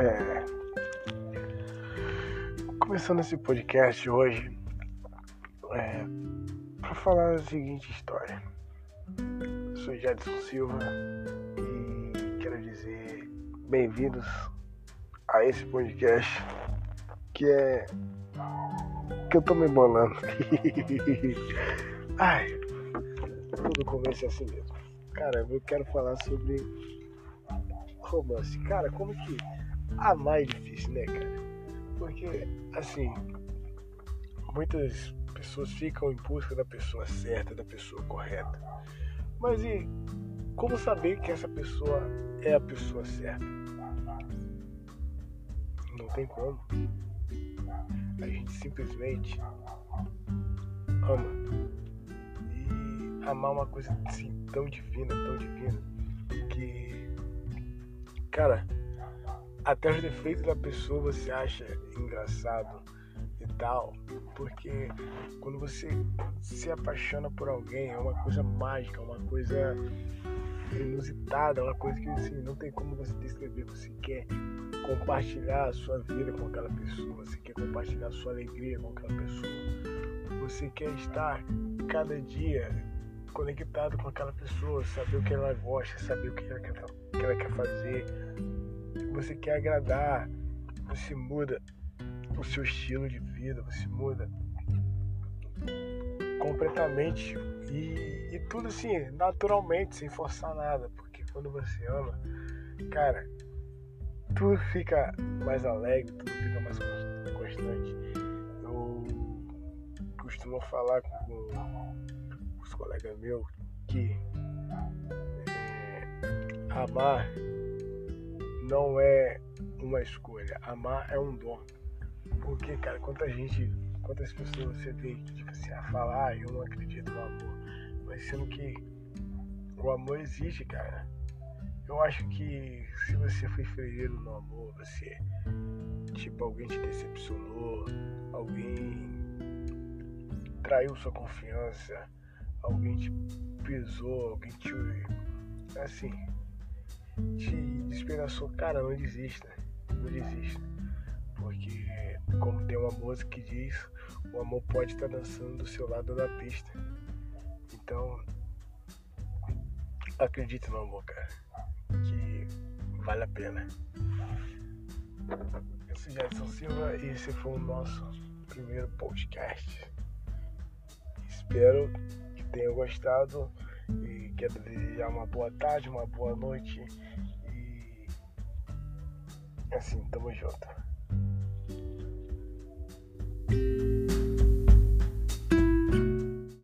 É... Começando esse podcast hoje é... para falar a seguinte história. Eu sou Jadson Silva e quero dizer bem-vindos a esse podcast que é que eu tô me embolando. Ai, tudo começa é assim mesmo. Cara, eu quero falar sobre romance. Cara, como que amar é difícil, né, cara? Porque, assim, muitas pessoas ficam em busca da pessoa certa, da pessoa correta. Mas e como saber que essa pessoa é a pessoa certa? Não tem como. A gente simplesmente ama. E amar uma coisa assim tão divina, tão divina, que, cara, até os defeitos da pessoa você acha engraçado e tal, porque quando você se apaixona por alguém é uma coisa mágica, uma coisa inusitada, uma coisa que assim, não tem como você descrever. Você quer compartilhar a sua vida com aquela pessoa, você quer compartilhar a sua alegria com aquela pessoa, você quer estar cada dia conectado com aquela pessoa, saber o que ela gosta, saber o que ela quer, que ela quer fazer, você quer agradar, você muda o seu estilo de vida, você muda completamente e, e tudo assim, naturalmente, sem forçar nada, porque quando você ama, cara, tudo fica mais alegre, tudo fica mais constante. Eu costumo falar com os colegas meus que é, amar não é uma escolha. Amar é um dom. Porque, cara, quanta gente, quantas pessoas você vê que, tipo assim, a falar, ah, eu não acredito no amor. Mas sendo que o amor existe, cara. Eu acho que se você foi ferido no amor, você, tipo, alguém te decepcionou, alguém traiu sua confiança, alguém te pisou, alguém te. Assim, te despedaçou, cara, não desista. Não desista. Porque, como tem uma música que diz, o amor pode estar dançando do seu lado da pista. Então, acredite no amor, cara. Que vale a pena. Eu sou Jadson Silva e esse foi o nosso primeiro podcast. Espero que tenham gostado e quero desejar uma boa tarde, uma boa noite e assim, tamo junto.